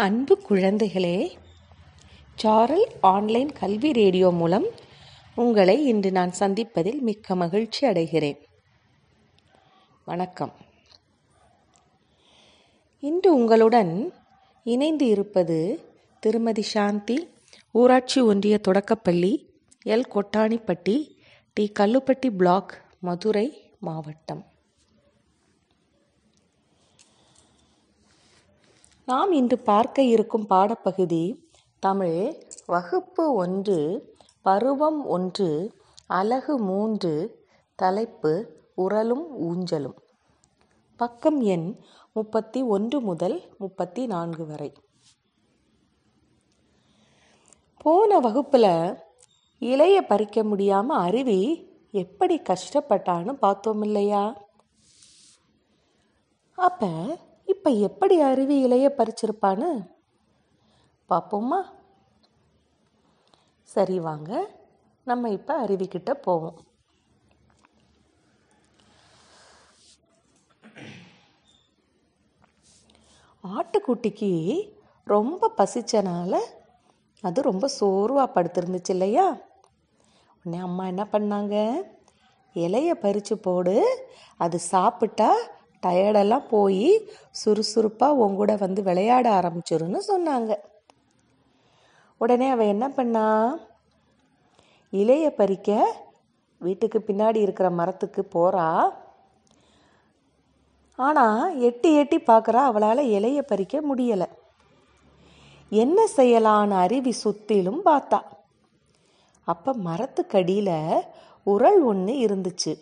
அன்பு குழந்தைகளே சாரல் ஆன்லைன் கல்வி ரேடியோ மூலம் உங்களை இன்று நான் சந்திப்பதில் மிக்க மகிழ்ச்சி அடைகிறேன். வணக்கம். இன்று உங்களுடன் இணைந்து இருப்பது திருமதி சாந்தி ஊராட்சி ஒன்றிய தொடக்கப்பள்ளி L. Kottanipatti T. Kallupatti block Madurai மாவட்டம். நாம் இன்று பார்க்க இருக்கும் பாடப்பகுதி தமிழ் வகுப்பு ஒன்று பருவம் ஒன்று அலகு மூன்று தலைப்பு உரலும் ஊஞ்சலும். பக்கம் எண் முப்பத்தி ஒன்று முதல் முப்பத்தி நான்கு வரை. போன வகுப்பில் இலைய பறிக்க முடியாமல் அருவி எப்படி கஷ்டப்பட்டான்னு பார்த்தோம் இல்லையா அப்போ இப்போ எப்படி அருவி இலைய பறிச்சிருப்பான்னு? பார்ப்போமா சரி வாங்க. நம்ம இப்போ அருவிக்கிட்ட போவோம். ஆட்டுக்குட்டிக்கு ரொம்ப பசிச்சனால அது ரொம்ப சோர்வாக படுத்திருந்துச்சு இல்லையா? உடனே அம்மா என்ன பண்ணாங்க? இலைய பறித்து போடு. அது சாப்பிட்டா டயர்டெல்லாம் போய் சுறுசுறுப்பாக உங்கூட வந்து விளையாட ஆரம்பிச்சிருன்னு சொன்னாங்க. உடனே அவள் என்ன பண்ணா? இலைய பறிக்க வீட்டுக்கு பின்னாடி இருக்கிற மரத்துக்கு போகிறா ஆனால் எட்டி எட்டி பார்க்குறா அவளால் இலைய பறிக்க முடியலை. என்ன செய்யலான்னு அருவி சுத்திலும் பார்த்தா. அப்போ மரத்துக்கடியில் உரல் ஒன்று இருந்துச்சு.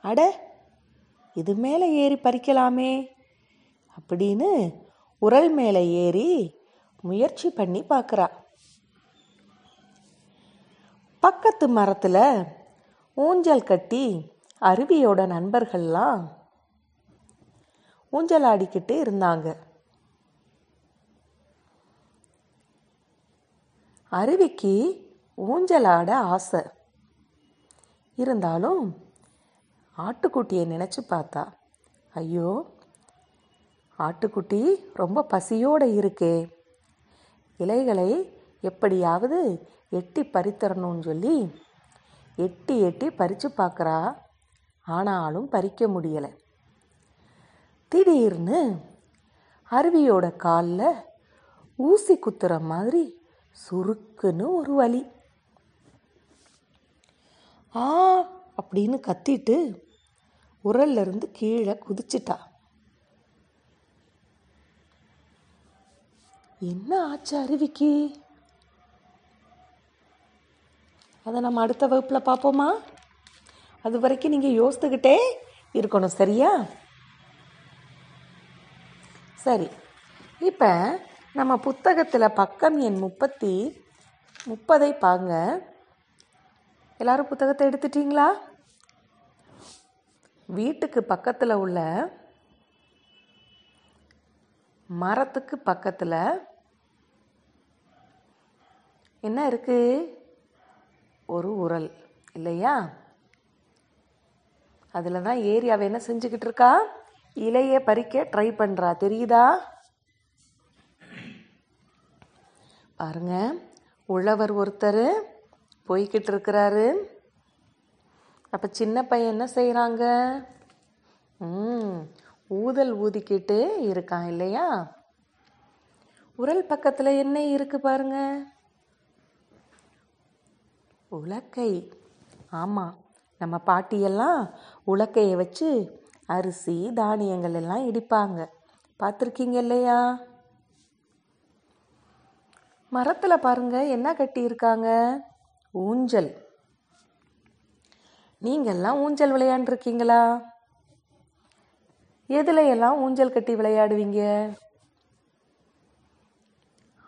அட இது மேலே ஏறி பறிக்கலாமே அப்படின்னு உரல் மேலே ஏறி முயற்சி பண்ணி பார்க்குறா. பக்கத்து மரத்தில் ஊஞ்சல் கட்டி அருவியோட நண்பர்கள்லாம் ஊஞ்சல் ஆடிக்கிட்டு இருந்தாங்க. அருவிக்கு ஊஞ்சலாட ஆசை. இருந்தாலும் ஆட்டுக்குட்டியை நினச்சி பார்த்தா ஐயோ ஆட்டுக்குட்டி ரொம்ப பசியோடு இருக்கே. இலைகளை எப்படியாவது எட்டி பறித்தரணும்னு சொல்லி எட்டி எட்டி பறித்து பார்க்குறா. ஆனாலும் பறிக்க முடியலை. திடீர்னு அருவியோட காலில் ஊசி குத்துற மாதிரி சுருக்குன்னு ஒரு வலி. ஆ அப்படின்னு கத்திட்டு உரல்ல இருந்து கீழே குதிச்சிட்டா. என்ன ஆச்சு அருவிக்கு? அதை நம்ம அடுத்த வகுப்பில் பார்ப்போமா? அது வரைக்கும் நீங்கள் யோசித்துக்கிட்டே இருக்கணும் சரியா? சரி இப்போ நம்ம புத்தகத்தில் பக்கம் எண் முப்பத்தி முப்பதை பாங்க எல்லாரும் புத்தகத்தை எடுத்துட்டீங்களா? வீட்டுக்கு பக்கத்தில் உள்ள மரத்துக்கு பக்கத்தில் என்ன இருக்கு? ஒரு உரல். இல்லையா? அதில் தான் ஏரியாவை என்ன செஞ்சுக்கிட்டு இருக்கா? இலையை பறிக்க ட்ரை பண்ணுறா தெரியுதா? பாருங்க. உழவர் ஒருத்தர் போய்கிட்டு இருக்கிறாரு. அப்போ சின்ன பையன் என்ன செய்கிறாங்க ம் ஊதல் ஊதிக்கிட்டு இருக்கான் இல்லையா? உரல் பக்கத்தில் என்ன இருக்கு பாருங்க? உலக்கை. ஆமாம் நம்ம பாட்டியெல்லாம் உலக்கையை வச்சு அரிசி தானியங்கள் எல்லாம் இடிப்பாங்க. பார்த்துருக்கீங்க இல்லையா? மரத்தில் பாருங்க என்ன கட்டி இருக்காங்க ஊஞ்சல். நீங்கள்லாம் ஊஞ்சல் விளையாண்டுருக்கீங்களா? எதுல எல்லாம் ஊஞ்சல் கட்டி விளையாடுவீங்க?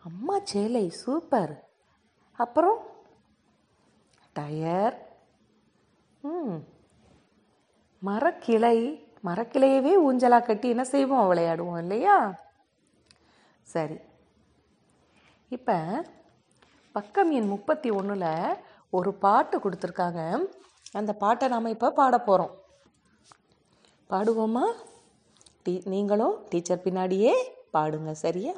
அம்மா சேலை சூப்பர் அப்புறம்? டயர். ம். மரக்கிளை. மரக்கிளையவே ஊஞ்சலாக கட்டி என்ன செய்வோம்? விளையாடுவோம் இல்லையா? சரி. இப்போ பக்கம் எண் முப்பத்தி ஒன்றில் ஒரு பாட்டு கொடுத்துருக்காங்க. அந்த பாட்டை நாம் இப்போ பாட போகிறோம் பாடுவோமா? டீ நீங்களும் டீச்சர் பின்னாடியே பாடுங்க சரியா?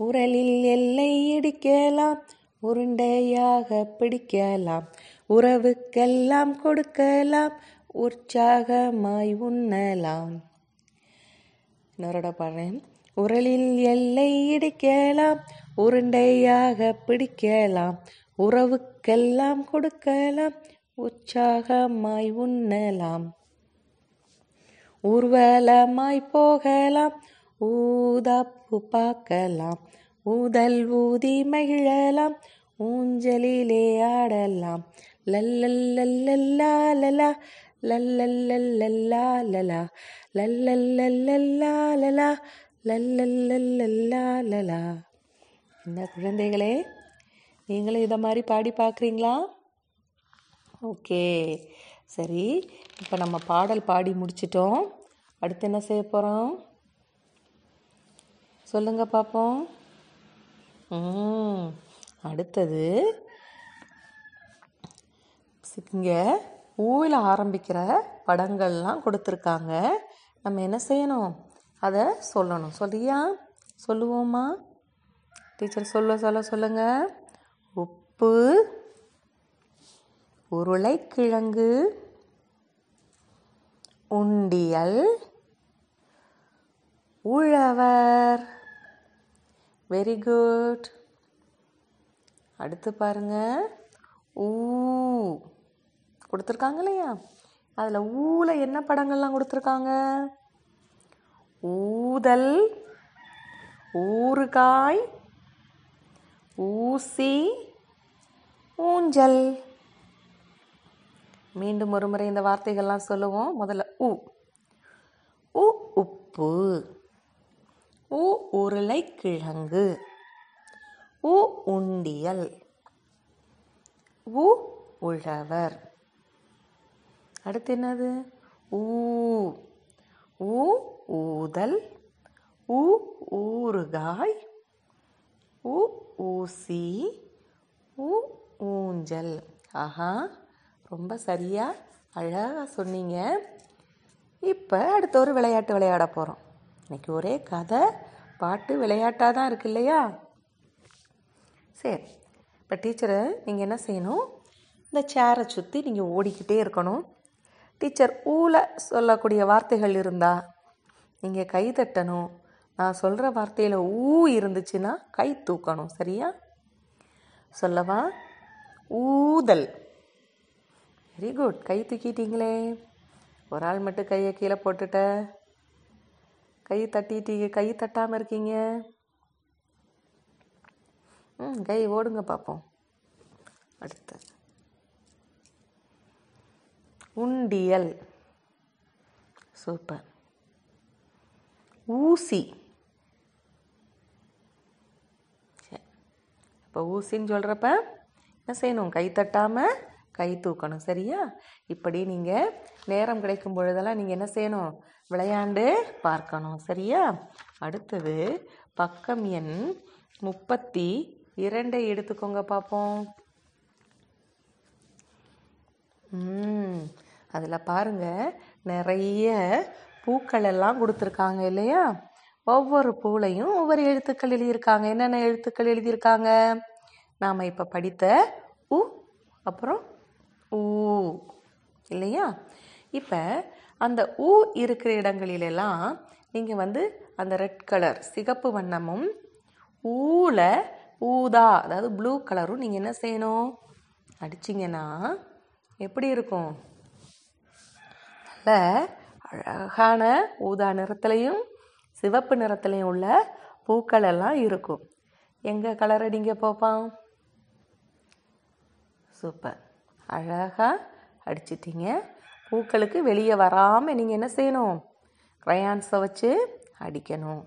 உரலில் எல்லை இடிக்கலாம் உருண்டையாக பிடிக்கலாம் உறவுக்கெல்லாம் கொடுக்கலாம் உற்சாகமாய் உண்ணலாம். இன்னொருட பாடுறேன். உரலில் எல்லை இடிக்கலாம் உருண்டையாக பிடிக்கலாம் உறவுக்கெல்லாம் கொடுக்கலாம் உற்சாகமாய் உண்ணலாம். ஊர்வலமாய் போகலாம் ஊதாப்பு பார்க்கலாம் ஊதல் ஊதி மகிழலாம் ஊஞ்சலிலே ஆடலாம். லல்லல்லல்லல்லா லலா லல்லல்லல்லல்லா லலா லல்லல்லல்லல்லா லலா லல்லல்லல்லல்லா லலா. என்ன குழந்தைகளே நீங்களும் இதை மாதிரி பாடி பார்க்குறீங்களா? ஓகே. சரி இப்போ நம்ம பாடல் பாடி முடிச்சிட்டோம். அடுத்து என்ன செய்ய போகிறோம் சொல்லுங்கள் பார்ப்போம் ம் அடுத்தது. இங்கே ஊவில் ஆரம்பிக்கிற படங்கள்லாம் கொடுத்துருக்காங்க. நம்ம என்ன செய்யணும்? அதை சொல்லணும். சொல்லியா சொல்லுவோமா? டீச்சர் சொல்ல சொல்ல சொல்லுங்கள் உப்பு உருளைக்கிழங்கு உண்டியல் உழவர். வெரி குட் அடுத்து பாருங்க. ஊ. கொடுத்துருக்காங்க இல்லையா அதில் ஊல என்ன படங்கள்லாம் கொடுத்துருக்காங்க? ஊதல் ஊறுகாய் ஊசி ஊஞ்சல். மீண்டும் ஒரு முறை இந்த வார்த்தைகள்லாம் சொல்லுவோம். முதல்ல உ. உ உப்பு. உ உருளைக்கிழங்கு. உ உண்டியல். உ உழவர். அடுத்து என்னது? ஊ. ஊ ஊதல். ஊ ஊறுகாய். ஊ ஊசி. ஊ ஊஞ்சல். ஆஹா ரொம்ப சரியாக அழகாக சொன்னீங்க. இப்போ அடுத்த ஒரு விளையாட்டு விளையாட போகிறோம் இன்னைக்கு ஒரே கதை பாட்டு விளையாட்டாக தான் இருக்கு இல்லையா? சரி இப்போ டீச்சரை நீங்கள் என்ன செய்யணும்? இந்த சேரை சுற்றி நீங்கள் ஓடிக்கிட்டே இருக்கணும். டீச்சர் ஊல சொல்லக்கூடிய வார்த்தைகள் இருந்தால் நீங்கள் கை தட்டணும். நான் சொல்கிற வார்த்தையில் ஊ இருந்துச்சுன்னா கை தூக்கணும் சரியா? சொல்லவா? ஊதல். வெரி குட் கை தூக்கிட்டீங்களே. ஒரு ஆள் மட்டும் கையை கீழே போட்டுட்ட. கை தட்டிட்டீங்க கை தட்டாமல் இருக்கீங்க. ம் கை ஓடுங்க பார்ப்போம் அடுத்து உண்டியல். சூப்பர். ஊசி. இப்போ ஊசின்னு சொல்கிறப்ப என்ன செய்யணும்? கை தட்டாமல் கை தூக்கணும். சரியா? இப்படி நீங்கள் நேரம் கிடைக்கும் பொழுதெல்லாம் நீங்கள் என்ன செய்யணும்? விளையாண்டு பார்க்கணும். சரியா? அடுத்தது பக்கம் எண் முப்பத்தி இரண்டை எடுத்துக்கோங்க பார்ப்போம் ம். அதில் பாருங்கள் நிறைய பூக்கள் எல்லாம் கொடுத்துருக்காங்க இல்லையா? ஒவ்வொரு பூலையும் ஒவ்வொரு எழுத்துக்கள் எழுதியிருக்காங்க. என்னென்ன எழுத்துக்கள் எழுதியிருக்காங்க? நாம் இப்போ படித்த உ அப்புறம் ஊ இல்லையா? இப்போ அந்த ஊ இருக்கிற இடங்களிலெல்லாம் நீங்கள் வந்து அந்த ரெட் கலர் சிகப்பு வண்ணமும் ஊல ஊதா அதாவது ப்ளூ கலரும் நீங்கள் என்ன செய்யணும்? அடிச்சிங்கன்னா எப்படி இருக்கும்? நல்ல அழகான ஊதா நிறத்துலையும் சிவப்பு நிறத்துலையும் உள்ள பூக்கள் எல்லாம் இருக்கும். எங்கே கலர் அடிங்க போப்பான்? சூப்பர். அழகாக அடிச்சிட்டீங்க. பூக்களுக்கு வெளியே வராமல் நீங்கள் என்ன செய்யணும்? க்ரையான்ஸை வச்சு அடிக்கணும்.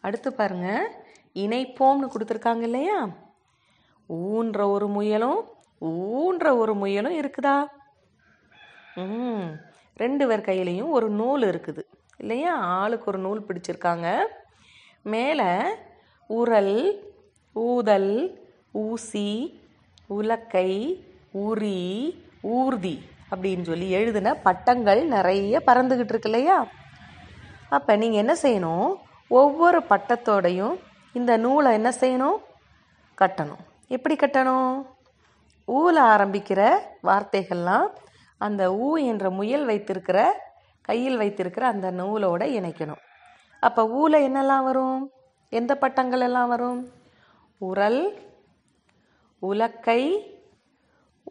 அடுத்து பாருங்க. இணைப்போம்னு கொடுத்துருக்காங்க இல்லையா? ஊன்ற ஒரு முயலும் ஊன்ற ஒரு முயலும் இருக்குதா? ம். ரெண்டு பேர் கையிலையும் ஒரு நூல் இருக்குது. இல்லையா? ஆளுக்கு ஒரு நூல் பிடிச்சிருக்காங்க. மேலே உரல் ஊதல் ஊசி உலக்கை உரி ஊர்தி அப்படின்னு சொல்லி எழுதின பட்டங்கள் நிறைய பறந்துக்கிட்டு இருக்கு இல்லையா? அப்போ நீங்கள் என்ன செய்யணும்? ஒவ்வொரு பட்டத்தோடையும் இந்த நூலை என்ன செய்யணும்? கட்டணும். எப்படி கட்டணும்? ஊல ஆரம்பிக்கிற வார்த்தைகள்லாம் அந்த ஊ என்ற முயல் வைத்திருக்கிற கையில் வைத்திருக்கிற அந்த நூலோட இணைக்கணும். அப்போ ஊல என்னெல்லாம் வரும்? எந்த பட்டங்கள் எல்லாம் வரும்? உரல் உலக்கை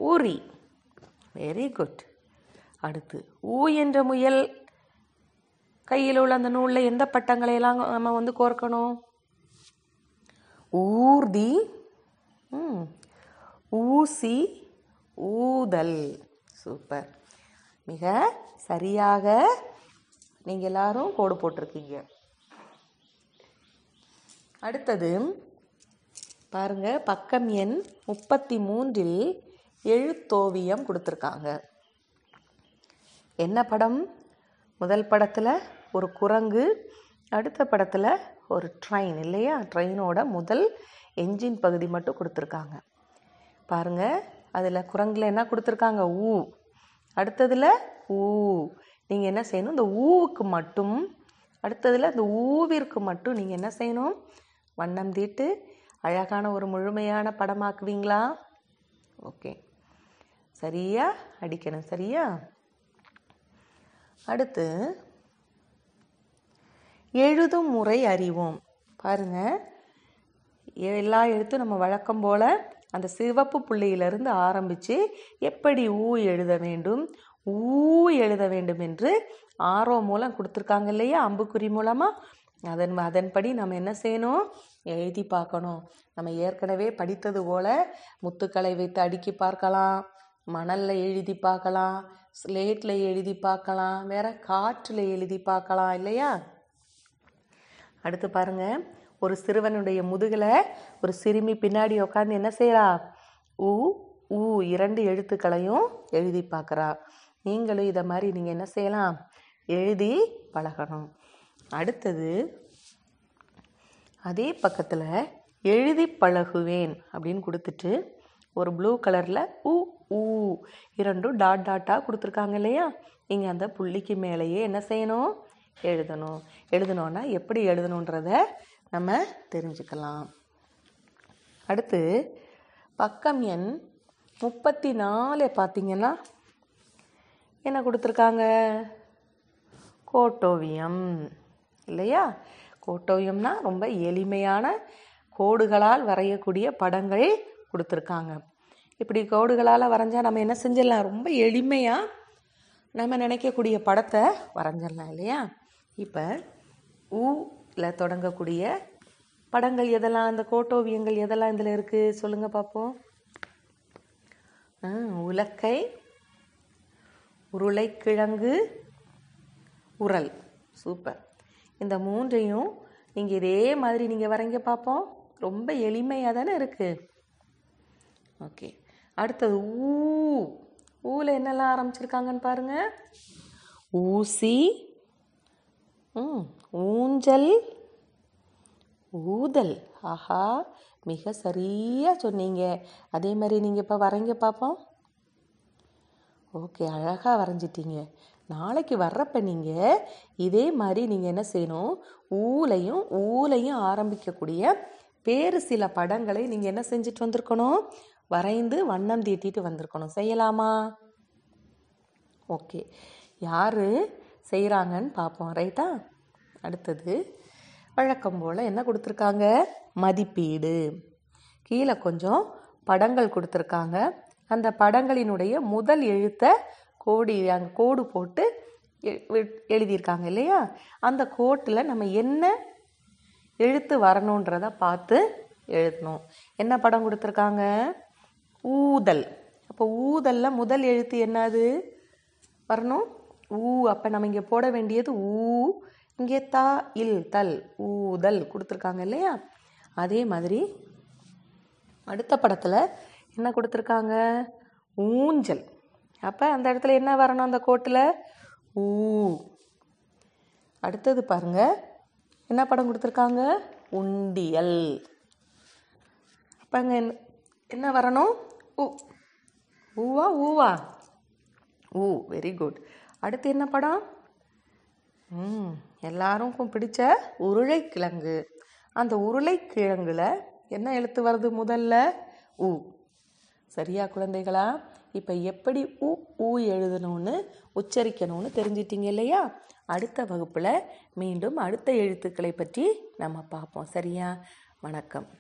ஊரி வெரி குட் அடுத்து ஊ என்ற முயல் கையில் உள்ள அந்த நூலில் எந்த பட்டங்களை எல்லாம் நம்ம வந்து கோர்க்கணும்? ஊர்தி ஊசி ஊதல். சூப்பர் மிக சரியாக நீங்கள் எல்லாரும் கோடு போட்டிருக்கீங்க. அடுத்தது பாருங்க பக்கம் எண் முப்பத்தி மூன்றில் எழுத்தோவியம் கொடுத்துருக்காங்க. என்ன படம்? முதல் படத்தில் ஒரு குரங்கு அடுத்த படத்தில் ஒரு ட்ரெயின் இல்லையா? ட்ரெயினோட முதல் என்ஜின் பகுதி மட்டும் கொடுத்துருக்காங்க. பாருங்க அதில் குரங்கில் என்ன கொடுத்துருக்காங்க? ஊ. அடுத்ததில் ஊ. நீங்கள் என்ன செய்யணும்? இந்த ஊவுக்கு மட்டும் அடுத்ததில் இந்த ஊவிற்கு மட்டும் நீங்கள் என்ன செய்யணும்? வண்ணம் தீட்டு அழகான ஒரு முழுமையான படமாக்குவீங்களா? ஓகே. சரியா? அடிக்கணும். சரியா? அடுத்து எழுதும் முறை அறிவோம். பாருங்க. எல்லா எழுத்தும் நம்ம வழக்கம் போல அந்த சிவப்பு புள்ளியிலிருந்து ஆரம்பித்து எப்படி ஊ எழுத வேண்டும்? ஊ எழுத வேண்டும் என்று ஆர்வம் மூலம் கொடுத்துருக்காங்க இல்லையா? அம்புக்குறி மூலமாக அதன் அதன்படி நம்ம என்ன செய்யணும்? எழுதி பார்க்கணும். நம்ம ஏற்கனவே படித்தது போல முத்துக்களை வைத்து அடுக்கி பார்க்கலாம். மணலில் எழுதி பார்க்கலாம். ஸ்லேட்டில் எழுதி பார்க்கலாம். வேற காற்றில் எழுதி பார்க்கலாம் இல்லையா? அடுத்து பாருங்க. ஒரு சிறுவனுடைய முதுகில் ஒரு சிறுமி பின்னாடி உட்காந்து என்ன செய்கிறா ஊ ஊ இரண்டு எழுத்துக்களையும் எழுதி பார்க்குறா. நீங்களும் இதை மாதிரி நீங்கள் என்ன செய்யலாம்? எழுதி பழகணும். அடுத்தது அதே பக்கத்தில் எழுதி பழகுவேன் அப்படின்னு கொடுத்துட்டு ஒரு ப்ளூ கலரில் ஊ ஊ இரண்டும் டாட் டாட்டாக கொடுத்துருக்காங்க இல்லையா? நீங்கள் அந்த புள்ளிக்கு மேலேயே என்ன செய்யணும்? எழுதணும். எழுதணுன்னா எப்படி எழுதணுன்றத நம்ம தெரிஞ்சுக்கலாம். அடுத்து பக்கம் எண் முப்பத்தி நாலு பார்த்தீங்கன்னா என்ன கொடுத்துருக்காங்க? கோட்டோவியம். இல்லையா? கோட்டோயம்னா ரொம்ப எளிமையான கோடுகளால் வரையக்கூடிய படங்கள் கொடுத்துருக்காங்க. இப்படி கோடுகளால் வரைஞ்சால் நம்ம என்ன செஞ்சிடலாம்? ரொம்ப எளிமையாக நம்ம நினைக்கக்கூடிய படத்தை வரைஞ்சிடலாம் இல்லையா? இப்போ ஊல தொடங்கக்கூடிய படங்கள் எதெல்லாம்? அந்த கோட்டோவியங்கள் எதெல்லாம் இதில் இருக்குது சொல்லுங்கள் பார்ப்போம் உலக்கை உருளைக்கிழங்கு உரல். சூப்பர். இந்த மூன்றையும் நீங்கள் இதே மாதிரி நீங்கள் வரைங்க பார்ப்போம் ரொம்ப எளிமையாக தானே இருக்குது ஓகே. அடுத்தது ஊ. ஊவில் என்னெல்லாம் ஆரம்பிச்சிருக்காங்கன்னு பாருங்கள் ஊசி. ம் ஊஞ்சல். ஊதல். ஆஹா மிக சரியாக சொன்னீங்க. அதே மாதிரி நீங்கள் இப்போ வரைங்க பார்ப்போம் ஓகே அழகாக வரைஞ்சிட்டீங்க. நாளைக்கு வர்றப்ப நீங்கள் இதே மாதிரி நீங்கள் என்ன செய்யணும்? ஊலையும் ஊலையும் ஆரம்பிக்கக்கூடிய வேறு சில படங்களை நீங்கள் என்ன செஞ்சுட்டு வந்திருக்கணும்? வரைந்து வண்ணம் தீட்டிட்டு வந்திருக்கணும். செய்யலாமா? ஓகே. யார் செய்கிறாங்கன்னு பார்ப்போம். ரைட்டா? அடுத்தது வழக்கம் போல் என்ன கொடுத்துருக்காங்க? மதிப்பீடு. கீழே கொஞ்சம் படங்கள் கொடுத்துருக்காங்க. அந்த படங்களினுடைய முதல் எழுத்தை கோடி அங்கே கோடு போட்டு எழுதியிருக்காங்க இல்லையா? அந்த கோட்டில் நம்ம என்ன எழுத்து வரணுன்றத பார்த்து எழுதணும். என்ன படம் கொடுத்துருக்காங்க? ஊதல். அப்போ ஊதலில் முதல் எழுத்து என்னது? வரணும். ஊ அப்போ நம்ம இங்கே போட வேண்டியது ஊ. இங்கே தா இல் தல் ஊதல் கொடுத்துருக்காங்க இல்லையா? அதே மாதிரி அடுத்த படத்தில் என்ன கொடுத்துருக்காங்க? ஊஞ்சல். அப்போ அந்த இடத்துல என்ன வரணும் அந்த கோட்டில்? ஊ. அடுத்தது பாருங்க. என்ன படம் கொடுத்துருக்காங்க? உண்டியல். அப்போ அங்கே என்ன வரணும்? ஊ. ஊவா ஊவா? ஊ வெரி குட் அடுத்து என்ன படம்? ம் எல்லாருக்கும் பிடிச்ச உருளைக்கிழங்கு. அந்த உருளைக்கிழங்குல என்ன எழுத்து வருது முதல்ல? உ சரியா குழந்தைகளா? இப்போ எப்படி உ ஊ எழுதணும்னு உச்சரிக்கணும்னு தெரிஞ்சிட்டீங்க இல்லையா? அடுத்த வகுப்பில் மீண்டும் அடுத்த எழுத்துக்களை பற்றி நம்ம பார்ப்போம். சரியா? வணக்கம்.